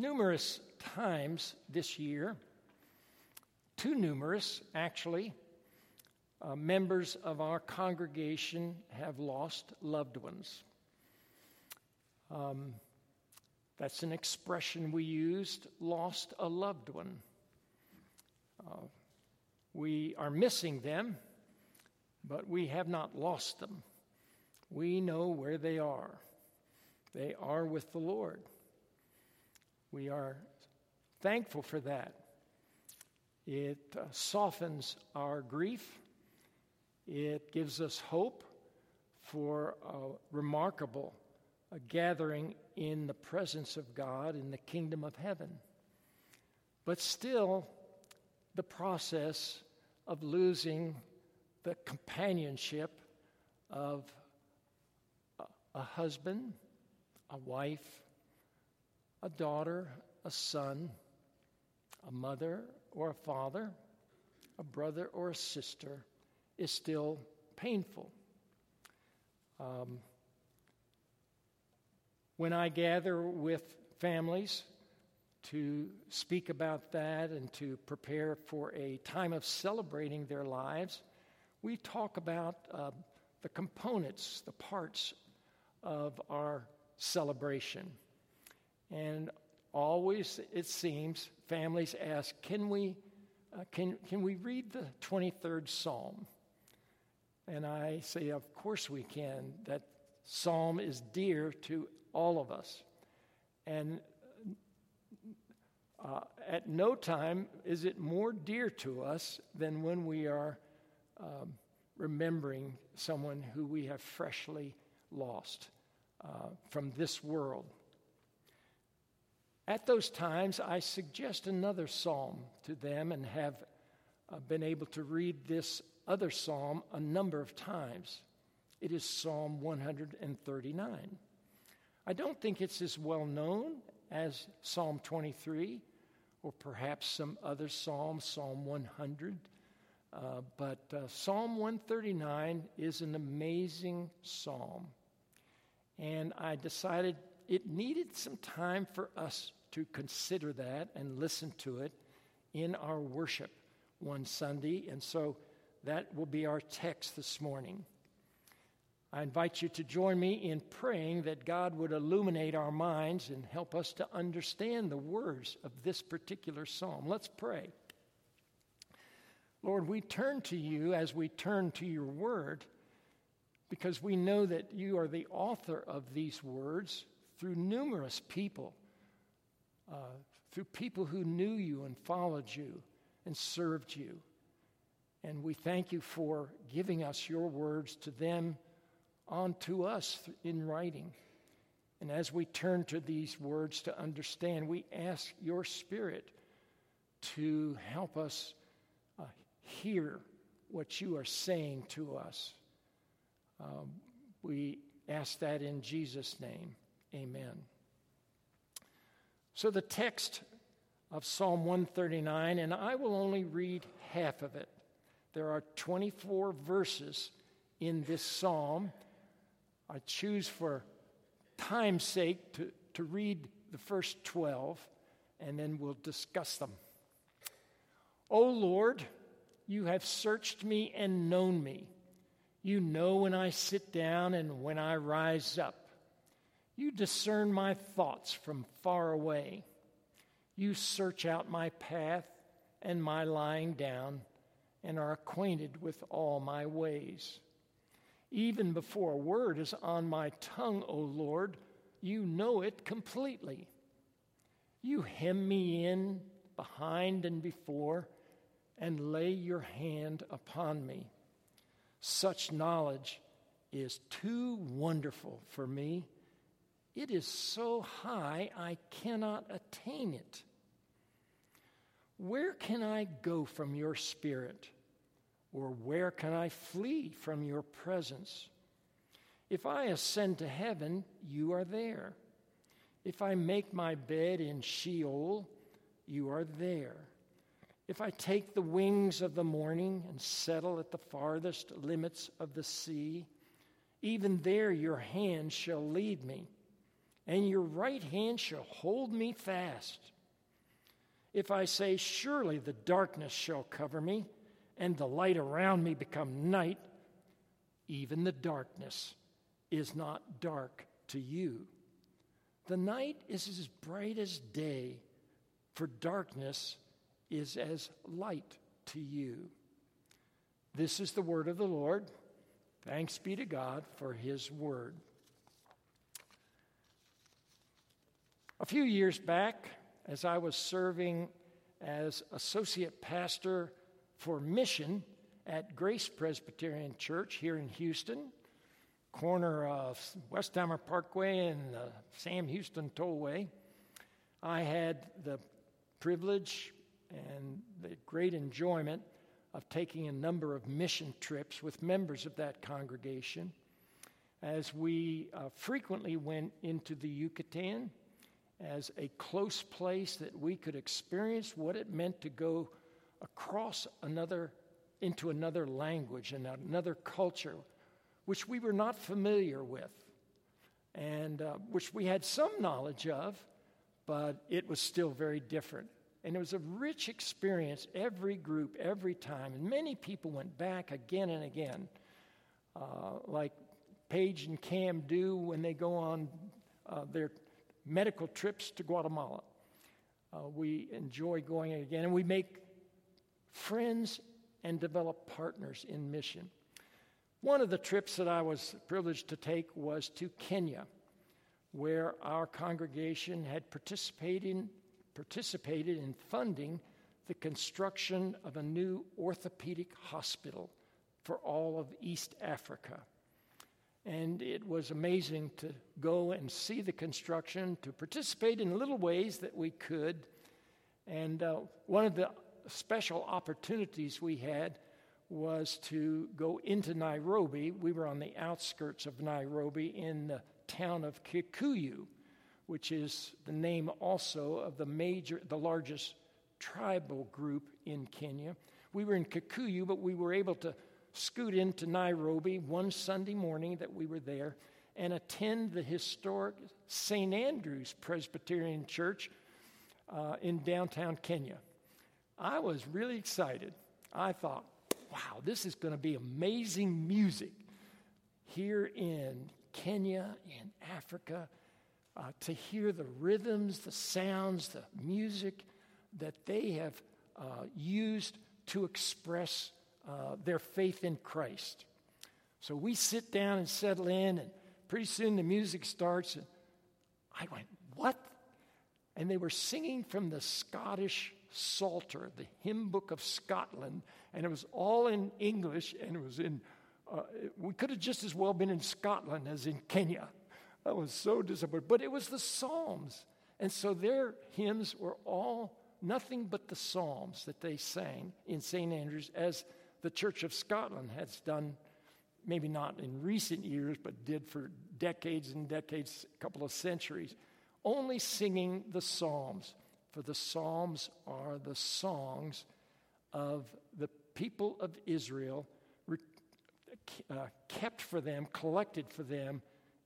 Numerous times this year, too numerous actually, uh, members of our congregation have lost loved ones. Um, that's an expression we used lost a loved one. Uh, we are missing them, but we have not lost them. We know where they are. They are with the Lord. We are thankful for that. It uh, softens our grief, it gives us hope for a remarkable a gathering in the presence of God in the kingdom of heaven. But still, the process of losing the companionship of a husband, a wife, a daughter, a son, a mother or a father, a brother or a sister is still painful. Um, when I gather with families to speak about that and to prepare for a time of celebrating their lives, we talk about uh, the components, the parts of our celebration. And always, it seems, families ask, Can we, uh, can, can we read the 23rd Psalm? And I say, Of course we can. That psalm is dear to all of us. And uh, at no time is it more dear to us than when we are um, remembering someone who we have freshly lost uh, from this world. At those times, I suggest another psalm to them and have uh, been able to read this other psalm a number of times. It is Psalm 139. I don't think it's as well known as Psalm 23 or perhaps some other psalm, Psalm 100. Uh, but uh, Psalm 139 is an amazing psalm. And I decided it needed some time for us to consider that and listen to it in our worship one Sunday. And so that will be our text this morning. I invite you to join me in praying that God would illuminate our minds and help us to understand the words of this particular psalm. Let's pray. Lord, we turn to you as we turn to your word because we know that you are the author of these words through numerous people, uh, through people who knew you and followed you and served you. And we thank you for giving us your words to them, on to us in writing. And as we turn to these words to understand, we ask your Spirit to help us uh, hear what you are saying to us. Um, we ask that in Jesus' name. Amen. So, the text of Psalm 139, and I will only read half of it. There are 24 verses in this psalm. I choose for time's sake to, to read the first 12, and then we'll discuss them. O Lord, you have searched me and known me. You know when I sit down and when I rise up. You discern my thoughts from far away. You search out my path and my lying down and are acquainted with all my ways. Even before a word is on my tongue, O Lord, you know it completely. You hem me in behind and before and lay your hand upon me. Such knowledge is too wonderful for me. It is so high I cannot attain it. Where can I go from your spirit? Or where can I flee from your presence? If I ascend to heaven, you are there. If I make my bed in Sheol, you are there. If I take the wings of the morning and settle at the farthest limits of the sea, even there your hand shall lead me, and your right hand shall hold me fast. If I say, Surely the darkness shall cover me, and the light around me become night, even the darkness is not dark to you. The night is as bright as day, for darkness is as light to you. This is the word of the Lord. Thanks be to God for his word. A few years back, as I was serving as associate pastor for mission at Grace Presbyterian Church here in Houston, corner of Westheimer Parkway and the Sam Houston Tollway, I had the privilege and the great enjoyment of taking a number of mission trips with members of that congregation as we uh, frequently went into the Yucatan as a close place that we could experience what it meant to go across another into another language and another culture which we were not familiar with and uh, which we had some knowledge of but it was still very different. And it was a rich experience every group every time. And many people went back again and again uh, like paige and cam do when they go on uh, their medical trips to Guatemala. Uh, we enjoy going again, and we make friends and develop partners in mission. One of the trips that I was privileged to take was to Kenya, where our congregation had participated, participated in funding the construction of a new orthopedic hospital for all of East Africa. And it was amazing to go and see the construction, to participate in little ways that we could. And uh, one of the special opportunities we had was to go into Nairobi. We were on the outskirts of Nairobi in the town of Kikuyu, which is the name also of the major, the largest tribal group in Kenya. We were in Kikuyu, but we were able to scoot into Nairobi one Sunday morning that we were there and attend the historic St. Andrew's Presbyterian Church uh, in downtown Kenya. I was really excited. I thought, wow, this is going to be amazing music here in Kenya, in Africa, uh, to hear the rhythms, the sounds, the music that they have uh, used to express uh, their faith in Christ. So we sit down and settle in, and pretty soon the music starts. And I went, What? And they were singing from the Scottish Psalter, the hymn book of Scotland, and it was all in English, and it was in, uh, we could have just as well been in Scotland as in Kenya. I was so disappointed. But it was the Psalms. And so their hymns were all nothing but the Psalms that they sang in St. Andrews as the Church of Scotland has done, maybe not in recent years, but did for decades and decades, a couple of centuries, only singing the Psalms. For the Psalms are the songs of the people of Israel, uh, kept for them, collected for them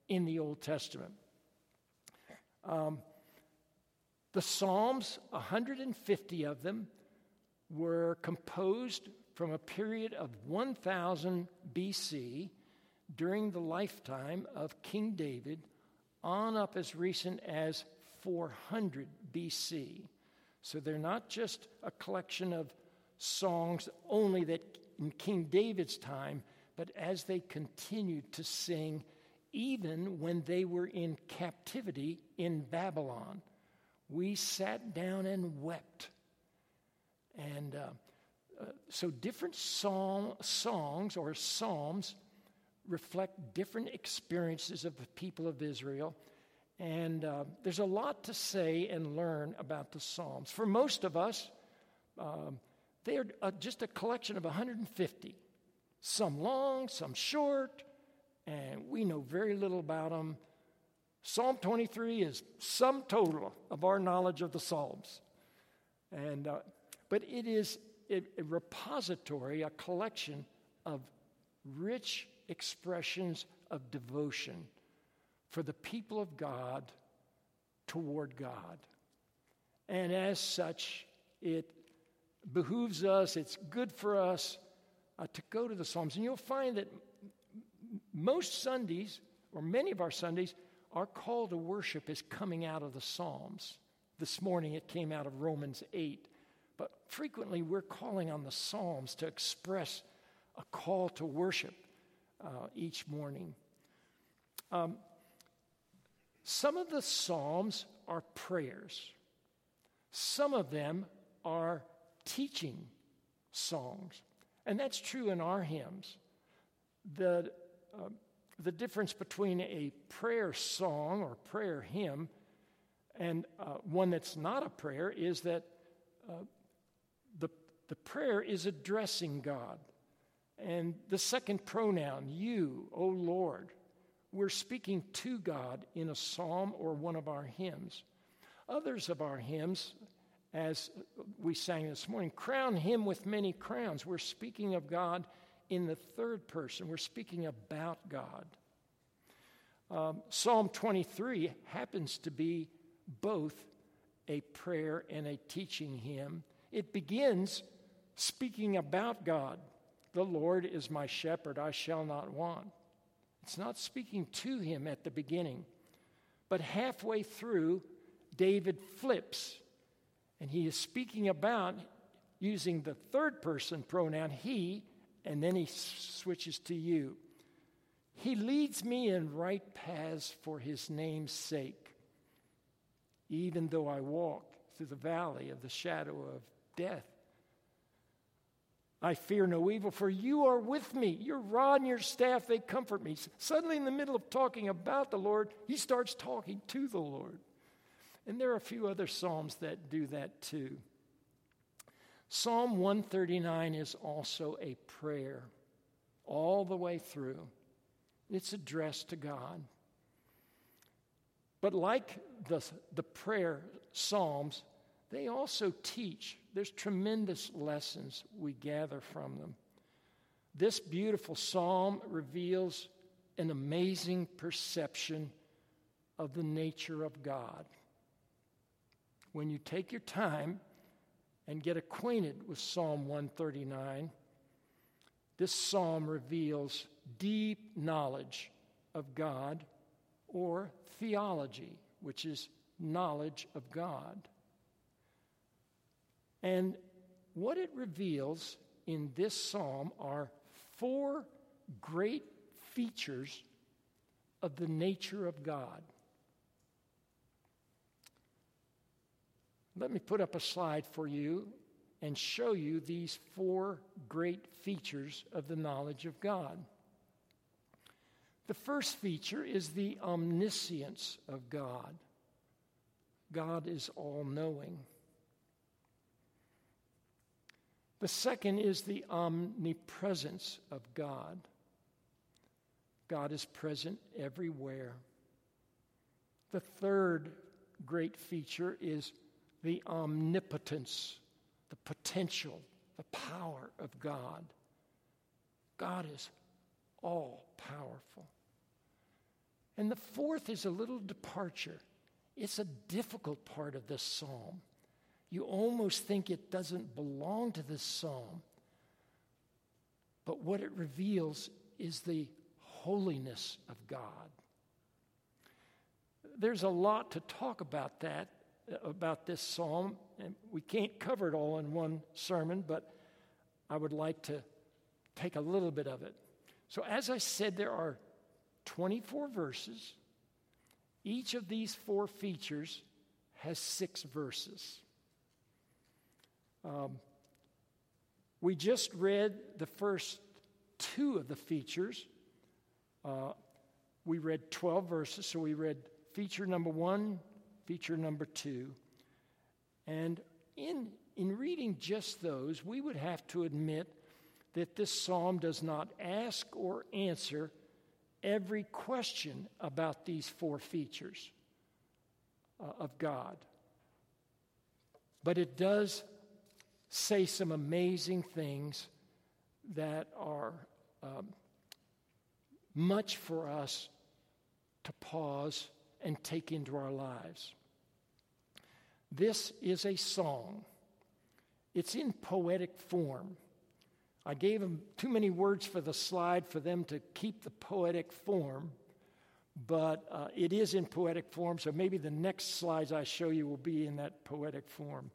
in the Old Testament. Um, the Psalms, 150 of them, were composed from a period of 1000 BC during the lifetime of King David on up as recent as 400 BC. So they're not just a collection of songs only that in King David's time, but as they continued to sing even when they were in captivity in Babylon. We sat down and wept. And uh, so different psalm, songs or psalms reflect different experiences of the people of Israel. And uh, there's a lot to say and learn about the Psalms. For most of us, um, they are uh, just a collection of 150, some long, some short, and we know very little about them. Psalm 23 is sum total of our knowledge of the Psalms. And, uh, but it is a, a repository, a collection of rich expressions of devotion for the people of God toward God. And as such, it behooves us, it's good for us uh, to go to the Psalms. And you'll find that most Sundays, or many of our Sundays, our call to worship is coming out of the Psalms. This morning it came out of Romans 8. But frequently we're calling on the Psalms to express a call to worship uh, each morning. Um, some of the Psalms are prayers, some of them are teaching songs. And that's true in our hymns. The, uh, the difference between a prayer song or prayer hymn and uh, one that's not a prayer is that uh, the prayer is addressing God. And the second pronoun, you, O Lord, we're speaking to God in a psalm or one of our hymns. Others of our hymns, as we sang this morning, crown him with many crowns. We're speaking of God in the third person, we're speaking about God. Um, Psalm 23 happens to be both a prayer and a teaching hymn. It begins speaking about God. The Lord is my shepherd, I shall not want. It's not speaking to him at the beginning, but halfway through, David flips and he is speaking about using the third person pronoun he, and then he switches to you. He leads me in right paths for his name's sake. Even though I walk through the valley of the shadow of death, I fear no evil, for you are with me. Your rod and your staff, they comfort me. Suddenly, in the middle of talking about the Lord, he starts talking to the Lord. And there are a few other Psalms that do that too. Psalm 139 is also a prayer all the way through, it's addressed to God. But like the, the prayer Psalms, they also teach. There's tremendous lessons we gather from them. This beautiful psalm reveals an amazing perception of the nature of God when you take your time and get acquainted with Psalm 139, this psalm reveals deep knowledge of God or theology, which is knowledge of God. And what it reveals in this psalm are four great features of the nature of God. Let me put up a slide for you and show you these four great features of the knowledge of God. The first feature is the omniscience of God. God is all knowing. The second is the omnipresence of God. God is present everywhere. The third great feature is the omnipotence, the potential, the power of God. God is all powerful. And the fourth is a little departure. It's a difficult part of this psalm. You almost think it doesn't belong to this psalm. But what it reveals is the holiness of God. There's a lot to talk about that uh, about this psalm, and we can't cover it all in one sermon, but I would like to take a little bit of it. So, as I said, there are 24 verses. Each of these four features has six verses. Um, we just read the first two of the features. Uh, we read 12 verses, so we read feature number one, feature number two. And in, in reading just those, we would have to admit that this psalm does not ask or answer every question about these four features uh, of God. But it does say some amazing things that are um, much for us to pause and take into our lives. This is a song. It's in poetic form. I gave them too many words for the slide for them to keep the poetic form, but uh, it is in poetic form, so maybe the next slides I show you will be in that poetic form.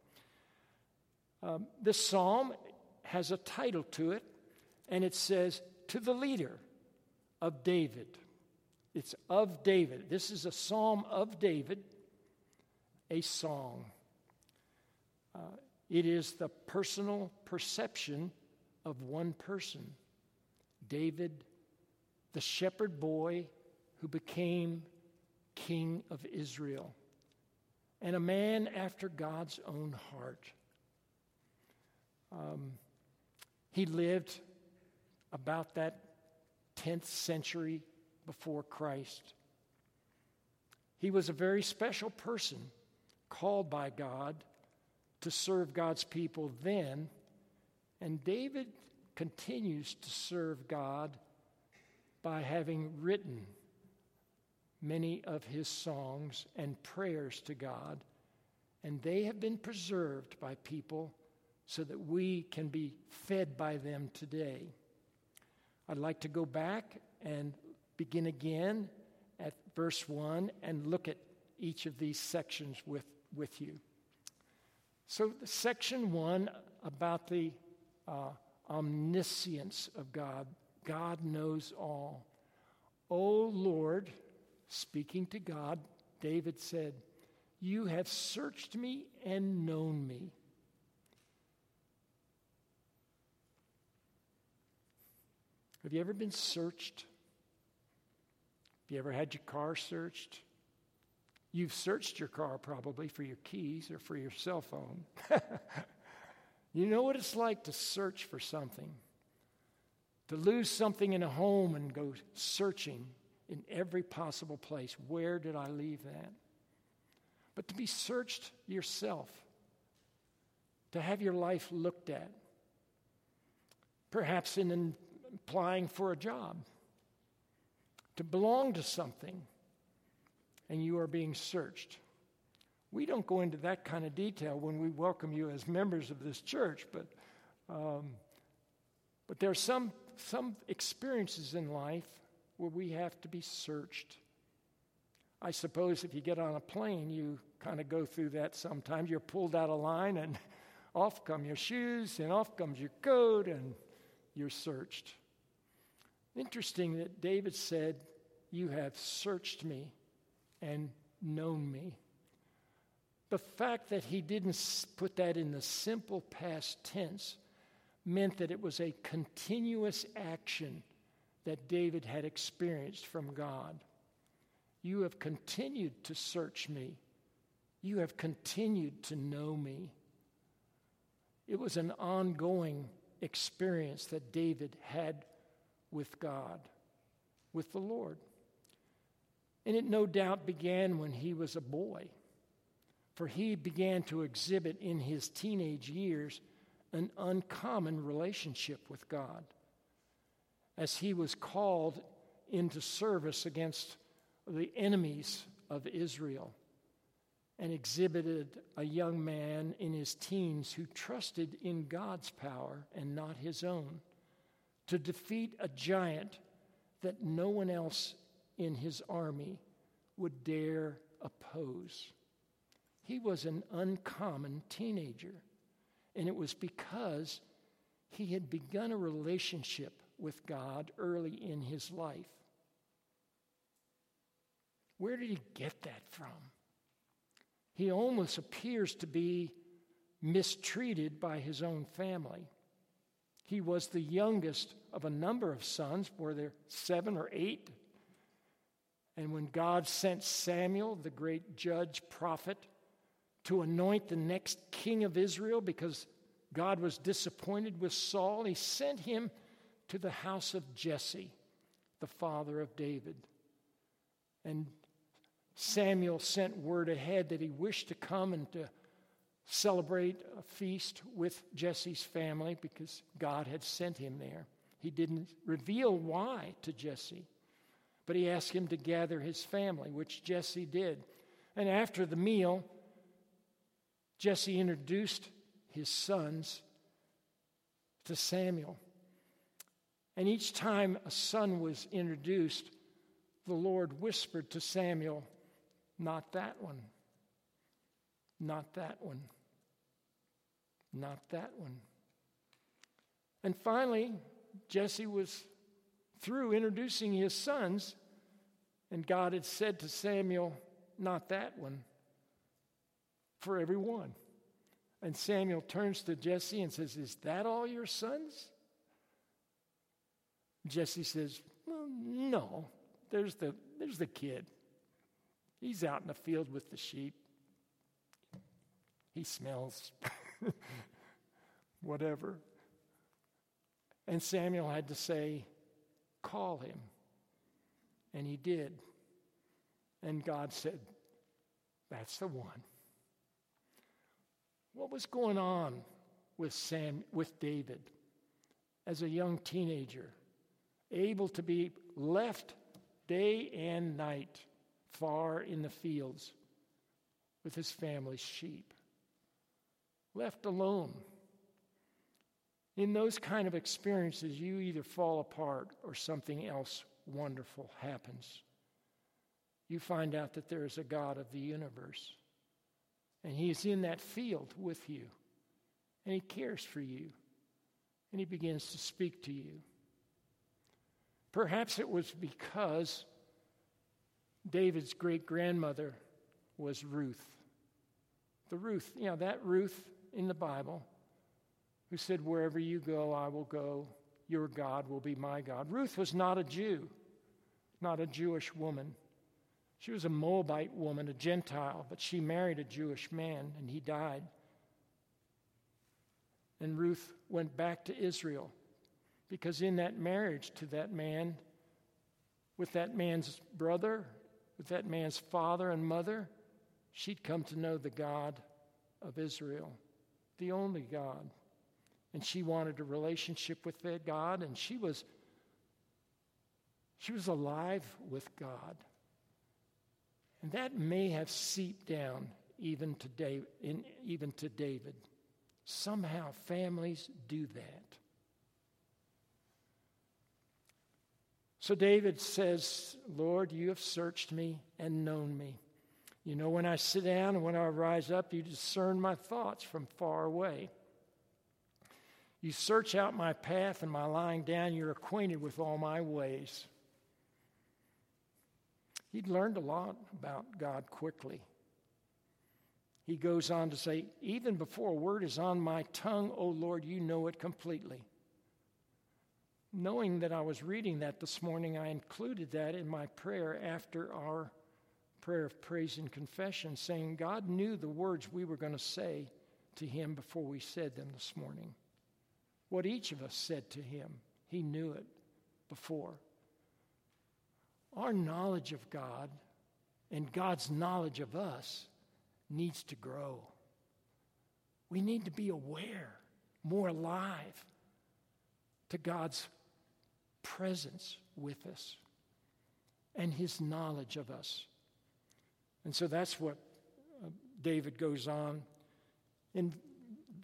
Um, this psalm has a title to it, and it says, To the leader of David. It's of David. This is a psalm of David, a song. Uh, it is the personal perception of one person David, the shepherd boy who became king of Israel, and a man after God's own heart. Um, he lived about that 10th century before Christ. He was a very special person called by God to serve God's people then, and David continues to serve God by having written many of his songs and prayers to God, and they have been preserved by people so that we can be fed by them today. I'd like to go back and begin again at verse 1 and look at each of these sections with, with you. So, section 1 about the uh, omniscience of God. God knows all. O Lord, speaking to God, David said, You have searched me and known me. Have you ever been searched? Have you ever had your car searched? You've searched your car probably for your keys or for your cell phone. you know what it's like to search for something, to lose something in a home and go searching in every possible place. Where did I leave that? But to be searched yourself, to have your life looked at, perhaps in applying for a job to belong to something and you are being searched. We don't go into that kind of detail when we welcome you as members of this church, but, um, but there are some, some experiences in life where we have to be searched. I suppose if you get on a plane, you kind of go through that sometimes. You're pulled out of line, and off come your shoes, and off comes your coat, and you're searched. Interesting that David said, You have searched me and known me. The fact that he didn't put that in the simple past tense meant that it was a continuous action that David had experienced from God. You have continued to search me. You have continued to know me. It was an ongoing experience that David had with God, with the Lord. And it no doubt began when he was a boy, for he began to exhibit in his teenage years an uncommon relationship with God as he was called into service against the enemies of Israel and exhibited a young man in his teens who trusted in God's power and not his own to defeat a giant that no one else in his army would dare oppose. He was an uncommon teenager, and it was because he had begun a relationship with God early in his life. Where did he get that from? He almost appears to be mistreated by his own family. He was the youngest of a number of sons, were there seven or eight? And when God sent Samuel, the great judge prophet, to anoint the next king of Israel because God was disappointed with Saul, he sent him to the house of Jesse, the father of David. And Samuel sent word ahead that he wished to come and to celebrate a feast with Jesse's family because God had sent him there. He didn't reveal why to Jesse, but he asked him to gather his family, which Jesse did. And after the meal, Jesse introduced his sons to Samuel. And each time a son was introduced, the Lord whispered to Samuel, Not that one. Not that one. Not that one. And finally, Jesse was through introducing his sons, and God had said to Samuel, Not that one, for every one. And Samuel turns to Jesse and says, Is that all your sons? Jesse says, Well, no. There's the, there's the kid. He's out in the field with the sheep. He smells. Whatever. And Samuel had to say, Call him. And he did. And God said, That's the one. What was going on with Sam with David as a young teenager, able to be left day and night far in the fields with his family's sheep, left alone. In those kind of experiences, you either fall apart or something else wonderful happens. You find out that there is a God of the universe and He is in that field with you. And He cares for you. And He begins to speak to you. Perhaps it was because David's great grandmother was Ruth. The Ruth, you know, that Ruth in the Bible who said, Wherever you go, I will go. Your God will be my God. Ruth was not a Jew, not a Jewish woman. She was a Moabite woman, a Gentile, but she married a Jewish man and he died. And Ruth went back to Israel because in that marriage to that man, with that man's brother, with that man's father and mother, she'd come to know the God of Israel, the only God. And she wanted a relationship with that God, and she was she was alive with God. And that may have seeped down even to, David, in, even to David. Somehow families do that. So David says, Lord, you have searched me and known me. You know when I sit down and when I rise up, you discern my thoughts from far away. You search out my path and my lying down. You're acquainted with all my ways. He'd learned a lot about God quickly. He goes on to say, Even before a word is on my tongue, O Lord, you know it completely. Knowing that I was reading that this morning, I included that in my prayer after our prayer of praise and confession, saying, God knew the words we were going to say to Him before we said them this morning. What each of us said to Him, He knew it before. Our knowledge of God and God's knowledge of us needs to grow. We need to be aware, more alive to God's presence with us and his knowledge of us. And so that's what uh, David goes on. In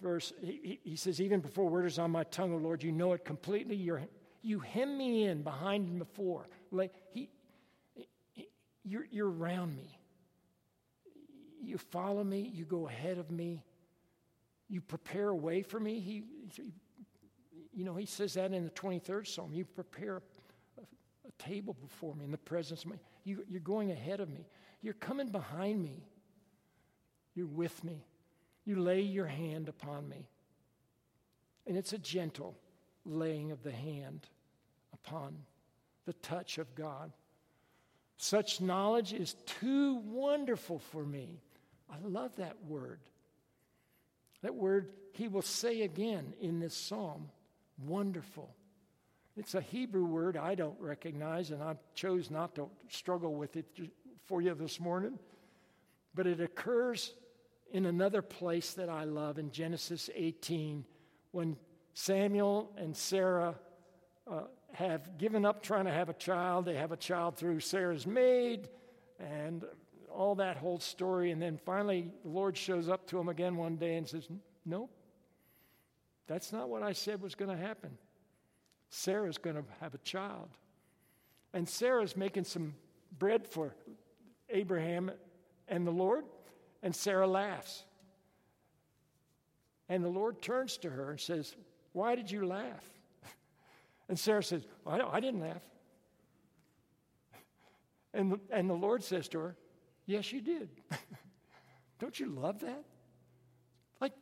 verse, he, he says, Even before word is on my tongue, O Lord, you know it completely. You're, you hem me in behind and before. Like he, you're, you're around me. You follow me. You go ahead of me. You prepare a way for me. He, he you know, he says that in the 23rd Psalm. You prepare a, a table before me in the presence of me. You, you're going ahead of me. You're coming behind me. You're with me. You lay your hand upon me. And it's a gentle laying of the hand upon the touch of God. Such knowledge is too wonderful for me. I love that word. That word he will say again in this psalm wonderful. It's a Hebrew word I don't recognize, and I chose not to struggle with it for you this morning. But it occurs in another place that I love in Genesis 18 when Samuel and Sarah uh, have given up trying to have a child. They have a child through Sarah's maid, and all that whole story. And then finally, the Lord shows up to him again one day and says, Nope, that's not what I said was going to happen. Sarah's going to have a child. And Sarah's making some bread for Abraham and the Lord, and Sarah laughs. And the Lord turns to her and says, Why did you laugh? And Sarah says, I, I didn't laugh. And the, and the Lord says to her, Yes, you did. Don't you love that? Like,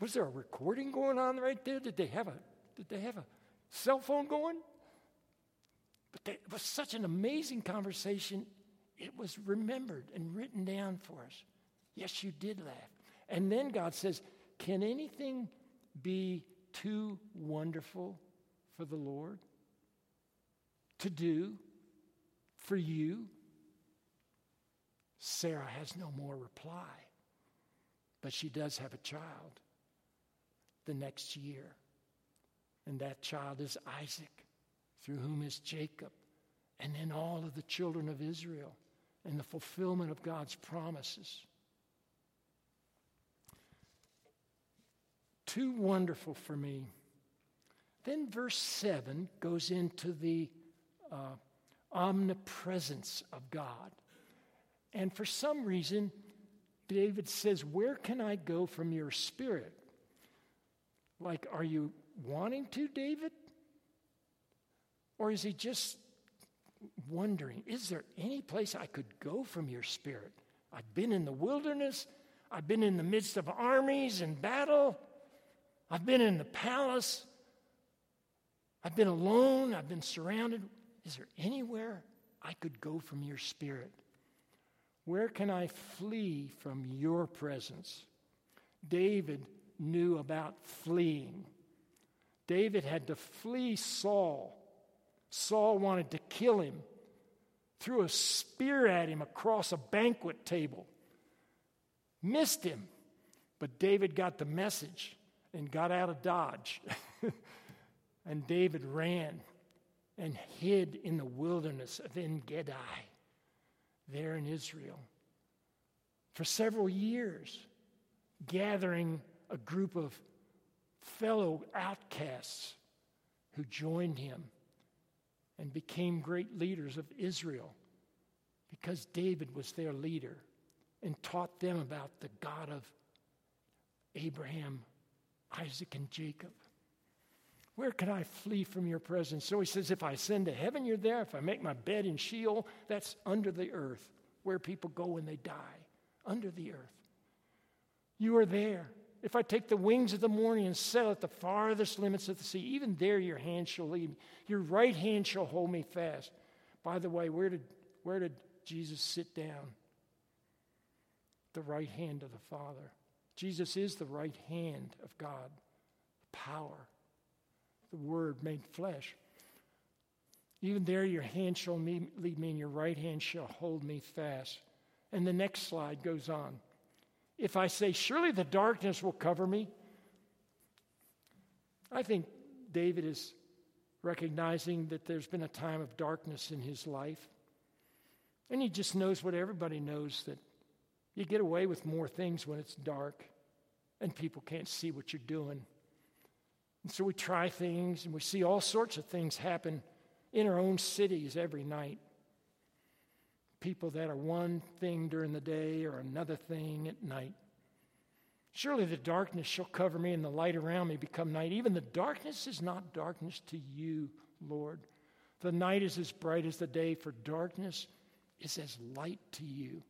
was there a recording going on right there? Did they have a did they have a cell phone going? But they, it was such an amazing conversation. It was remembered and written down for us. Yes, you did laugh. And then God says, Can anything be too wonderful for the Lord to do for you? Sarah has no more reply, but she does have a child the next year. And that child is Isaac, through whom is Jacob, and then all of the children of Israel, and the fulfillment of God's promises. Too wonderful for me. Then verse 7 goes into the uh, omnipresence of God. And for some reason, David says, Where can I go from your spirit? Like, are you wanting to, David? Or is he just wondering, is there any place I could go from your spirit? I've been in the wilderness, I've been in the midst of armies and battle, I've been in the palace, I've been alone, I've been surrounded. Is there anywhere I could go from your spirit? Where can I flee from your presence? David knew about fleeing. David had to flee Saul. Saul wanted to kill him, threw a spear at him across a banquet table, missed him. But David got the message and got out of Dodge. and David ran and hid in the wilderness of En Gedi, there in Israel, for several years, gathering a group of fellow outcasts who joined him and became great leaders of Israel because David was their leader and taught them about the God of Abraham, Isaac, and Jacob. Where can I flee from your presence? So he says, If I ascend to heaven, you're there. If I make my bed in Sheol, that's under the earth, where people go when they die, under the earth. You are there. If I take the wings of the morning and settle at the farthest limits of the sea, even there your hand shall lead me. Your right hand shall hold me fast. By the way, where did, where did Jesus sit down? The right hand of the Father. Jesus is the right hand of God, the power, the Word made flesh. Even there your hand shall lead me, and your right hand shall hold me fast. And the next slide goes on. If I say, Surely the darkness will cover me, I think David is recognizing that there's been a time of darkness in his life. And he just knows what everybody knows that you get away with more things when it's dark and people can't see what you're doing. And so we try things and we see all sorts of things happen in our own cities every night people that are one thing during the day or another thing at night. Surely the darkness shall cover me and the light around me become night. Even the darkness is not darkness to you, Lord. The night is as bright as the day, for darkness is as light to you.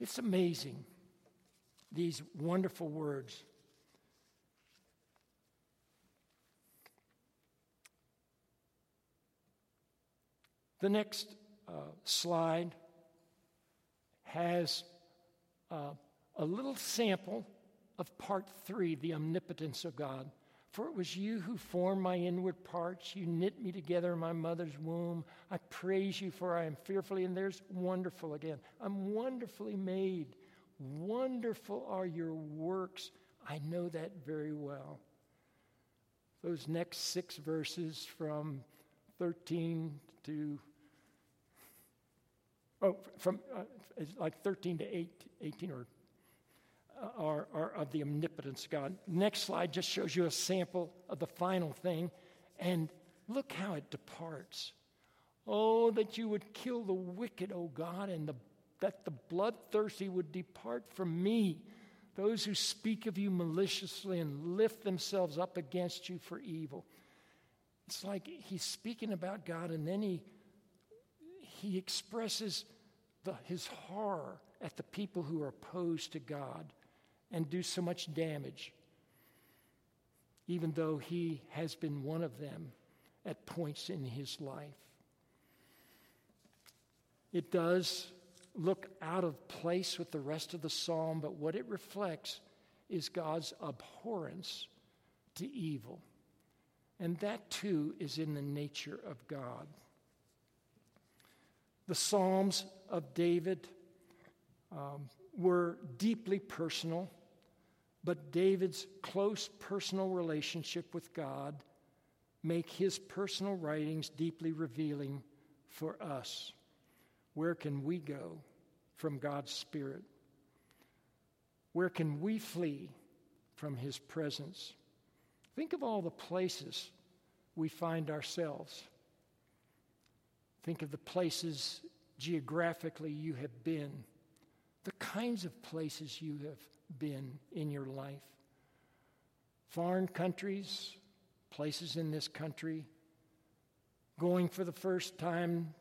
It's amazing, these wonderful words. The next uh, slide has uh, a little sample of part three the omnipotence of God. For it was you who formed my inward parts. You knit me together in my mother's womb. I praise you, for I am fearfully, and there's wonderful again. I'm wonderfully made. Wonderful are your works. I know that very well. Those next six verses from 13 to Oh, from uh, like 13 to 8, 18 or, uh, are, are of the omnipotence of God. Next slide just shows you a sample of the final thing. And look how it departs. Oh, that you would kill the wicked, O God, and the, that the bloodthirsty would depart from me. Those who speak of you maliciously and lift themselves up against you for evil. It's like he's speaking about God, and then he he expresses the, his horror at the people who are opposed to God and do so much damage, even though he has been one of them at points in his life. It does look out of place with the rest of the psalm, but what it reflects is God's abhorrence to evil. And that too is in the nature of God. The Psalms of David um, were deeply personal, but David's close personal relationship with God make his personal writings deeply revealing for us. Where can we go from God's Spirit? Where can we flee from His presence? Think of all the places we find ourselves. Think of the places geographically you have been, the kinds of places you have been in your life. Foreign countries, places in this country, going for the first time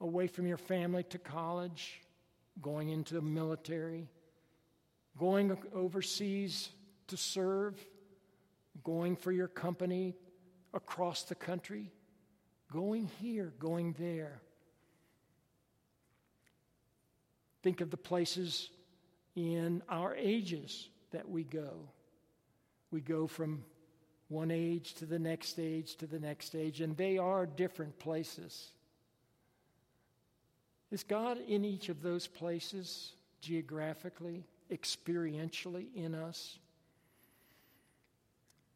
away from your family to college, going into the military, going overseas to serve, going for your company across the country going here, going there. Think of the places in our ages that we go. We go from one age to the next age to the next age, and they are different places. Is God in each of those places geographically, experientially in us?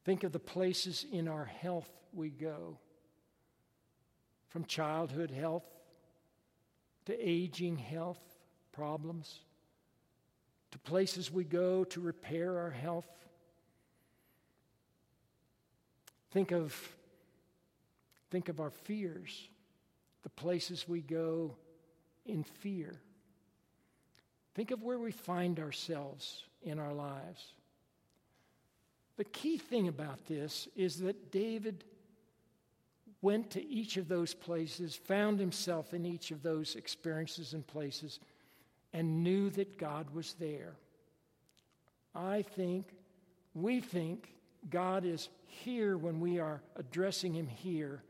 Think of the places in our health we go from childhood health to aging health problems to places we go to repair our health. Think of, think of our fears, the places we go in fear. Think of where we find ourselves in our lives. The key thing about this is that David went to each of those places, found himself in each of those experiences and places, and knew that God was there. I think, we think, God is here when we are addressing Him here,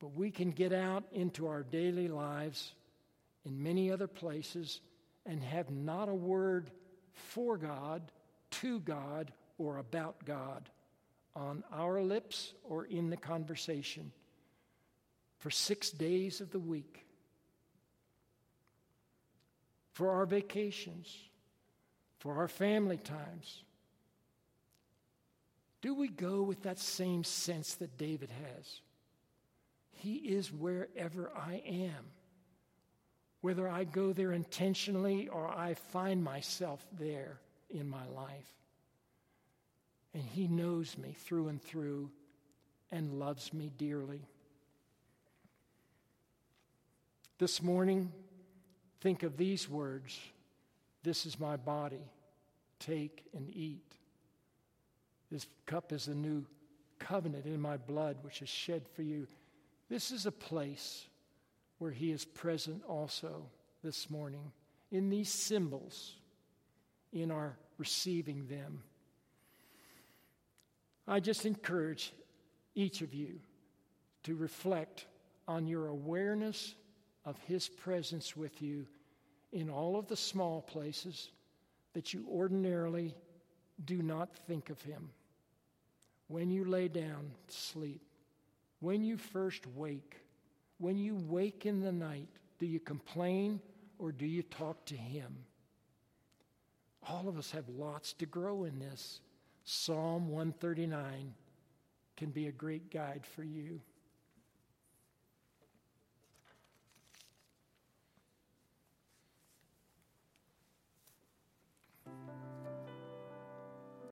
but we can get out into our daily lives in many other places and have not a word for God, to God, or about God on our lips or in the conversation for six days of the week, for our vacations, for our family times? Do we go with that same sense that David has? He is wherever I am. Whether I go there intentionally or I find myself there in my life. And He knows me through and through and loves me dearly. This morning, think of these words This is my body. Take and eat. This cup is the new covenant in my blood, which is shed for you. This is a place where He is present also this morning in these symbols, in our receiving them. I just encourage each of you to reflect on your awareness of His presence with you in all of the small places that you ordinarily do not think of Him. When you lay down to sleep, when you first wake, when you wake in the night, do you complain or do you talk to Him? All of us have lots to grow in this. Psalm 139 can be a great guide for you.